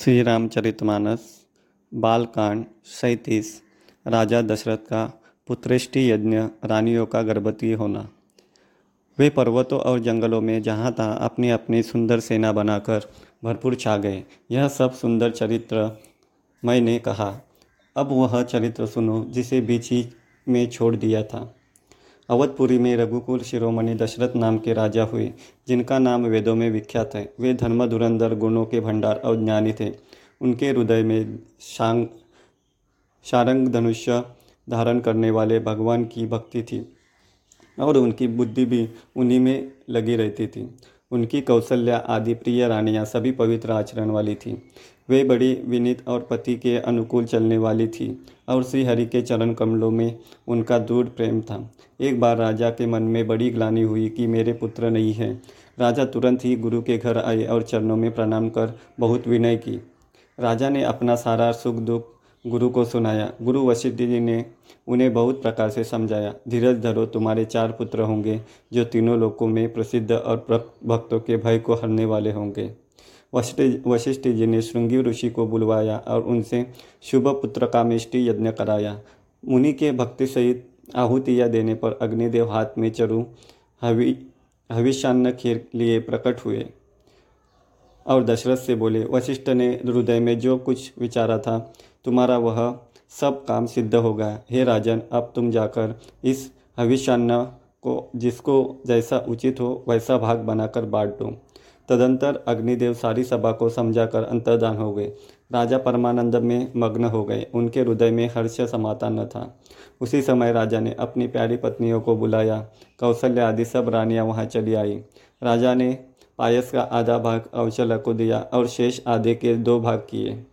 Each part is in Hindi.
श्री रामचरितमानस बालकांड, सैंतीस, राजा दशरथ का पुत्रेष्टि यज्ञ, रानियों का गर्भवती होना। वे पर्वतों और जंगलों में जहाँ तहाँ अपनी अपनी सुंदर सेना बनाकर भरपूर छा गए। यह सब सुंदर चरित्र मैंने कहा। अब वह चरित्र सुनो, जिसे बीच ही में छोड़ दिया था। अवधपुरी में रघुकुल शिरोमणि दशरथ नाम के राजा हुए, जिनका नाम वेदों में विख्यात है। वे धर्म धुरंधर गुणों के भंडार और ज्ञानी थे। उनके हृदय में शांग शारंग धनुष्य धारण करने वाले भगवान की भक्ति थी और उनकी बुद्धि भी उन्हीं में लगी रहती थी। उनकी कौशल्या आदि प्रिय रानियाँ सभी पवित्र आचरण वाली थी। वे बड़ी विनीत और पति के अनुकूल चलने वाली थी और श्री हरि के चरण कमलों में उनका दृढ़ प्रेम था। एक बार राजा के मन में बड़ी ग्लानी हुई कि मेरे पुत्र नहीं है। राजा तुरंत ही गुरु के घर आए और चरणों में प्रणाम कर बहुत विनय की। राजा ने अपना सारा सुख दुख गुरु को सुनाया। गुरु वशिष्ठ जी ने उन्हें बहुत प्रकार से समझाया। धीरज धरो, तुम्हारे चार पुत्र होंगे, जो तीनों लोकों में प्रसिद्ध और भक्तों के भय को हरने वाले होंगे। वशिष्ठ जी ने श्रृंगी ऋषि को बुलवाया और उनसे शुभ पुत्र का मिष्टि यज्ञ कराया। मुनि के भक्ति सहित आहुतियाँ देने पर अग्निदेव हाथ में चरु, हवि हविष्यान्न खीर लिए प्रकट हुए और दशरथ से बोले, वशिष्ठ ने हृदय में जो कुछ विचारा था, तुम्हारा वह सब काम सिद्ध होगा हे राजन, अब तुम जाकर इस हविष्यान्न को जिसको जैसा उचित हो, वैसा भाग बनाकर बांट दो। तदंतर अग्निदेव सारी सभा को समझाकर अंतर्दान हो गए। राजा परमानंद में मग्न हो गए। उनके हृदय में हर्ष समाता न था। उसी समय राजा ने अपनी प्यारी पत्नियों को बुलाया। कौशल्य आदि सब रानियाँ वहाँ चली आई। राजा ने पायस का आधा भाग अवचल को दिया और शेष आधे के दो भाग किए।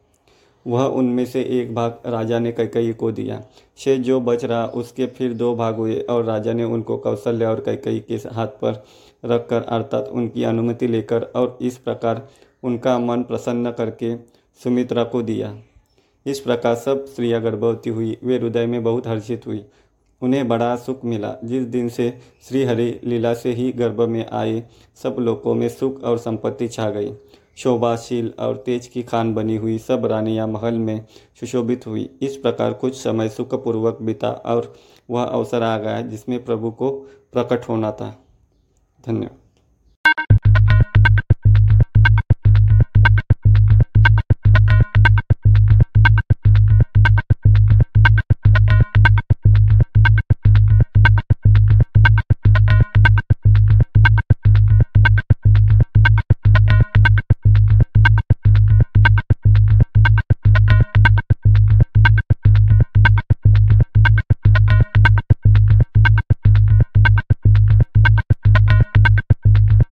वह उनमें से एक भाग राजा ने कैकई को दिया। शेष जो बच रहा, उसके फिर दो भाग हुए और राजा ने उनको कौशल्य और कैकई के हाथ पर रखकर, अर्थात उनकी अनुमति लेकर और इस प्रकार उनका मन प्रसन्न करके सुमित्रा को दिया। इस प्रकार सब स्त्रियाँ गर्भवती हुई, वे हृदय में बहुत हर्षित हुई। उन्हें बड़ा सुख मिला। जिस दिन से श्री हरि लीला से ही गर्भ में आए, सब लोगों में सुख और संपत्ति छा गई। शोभाशील और तेज की खान बनी हुई सब रानियाँ महल में सुशोभित हुई। इस प्रकार कुछ समय सुखपूर्वक बीता और वह अवसर आ गया जिसमें प्रभु को प्रकट होना था। धन्यवाद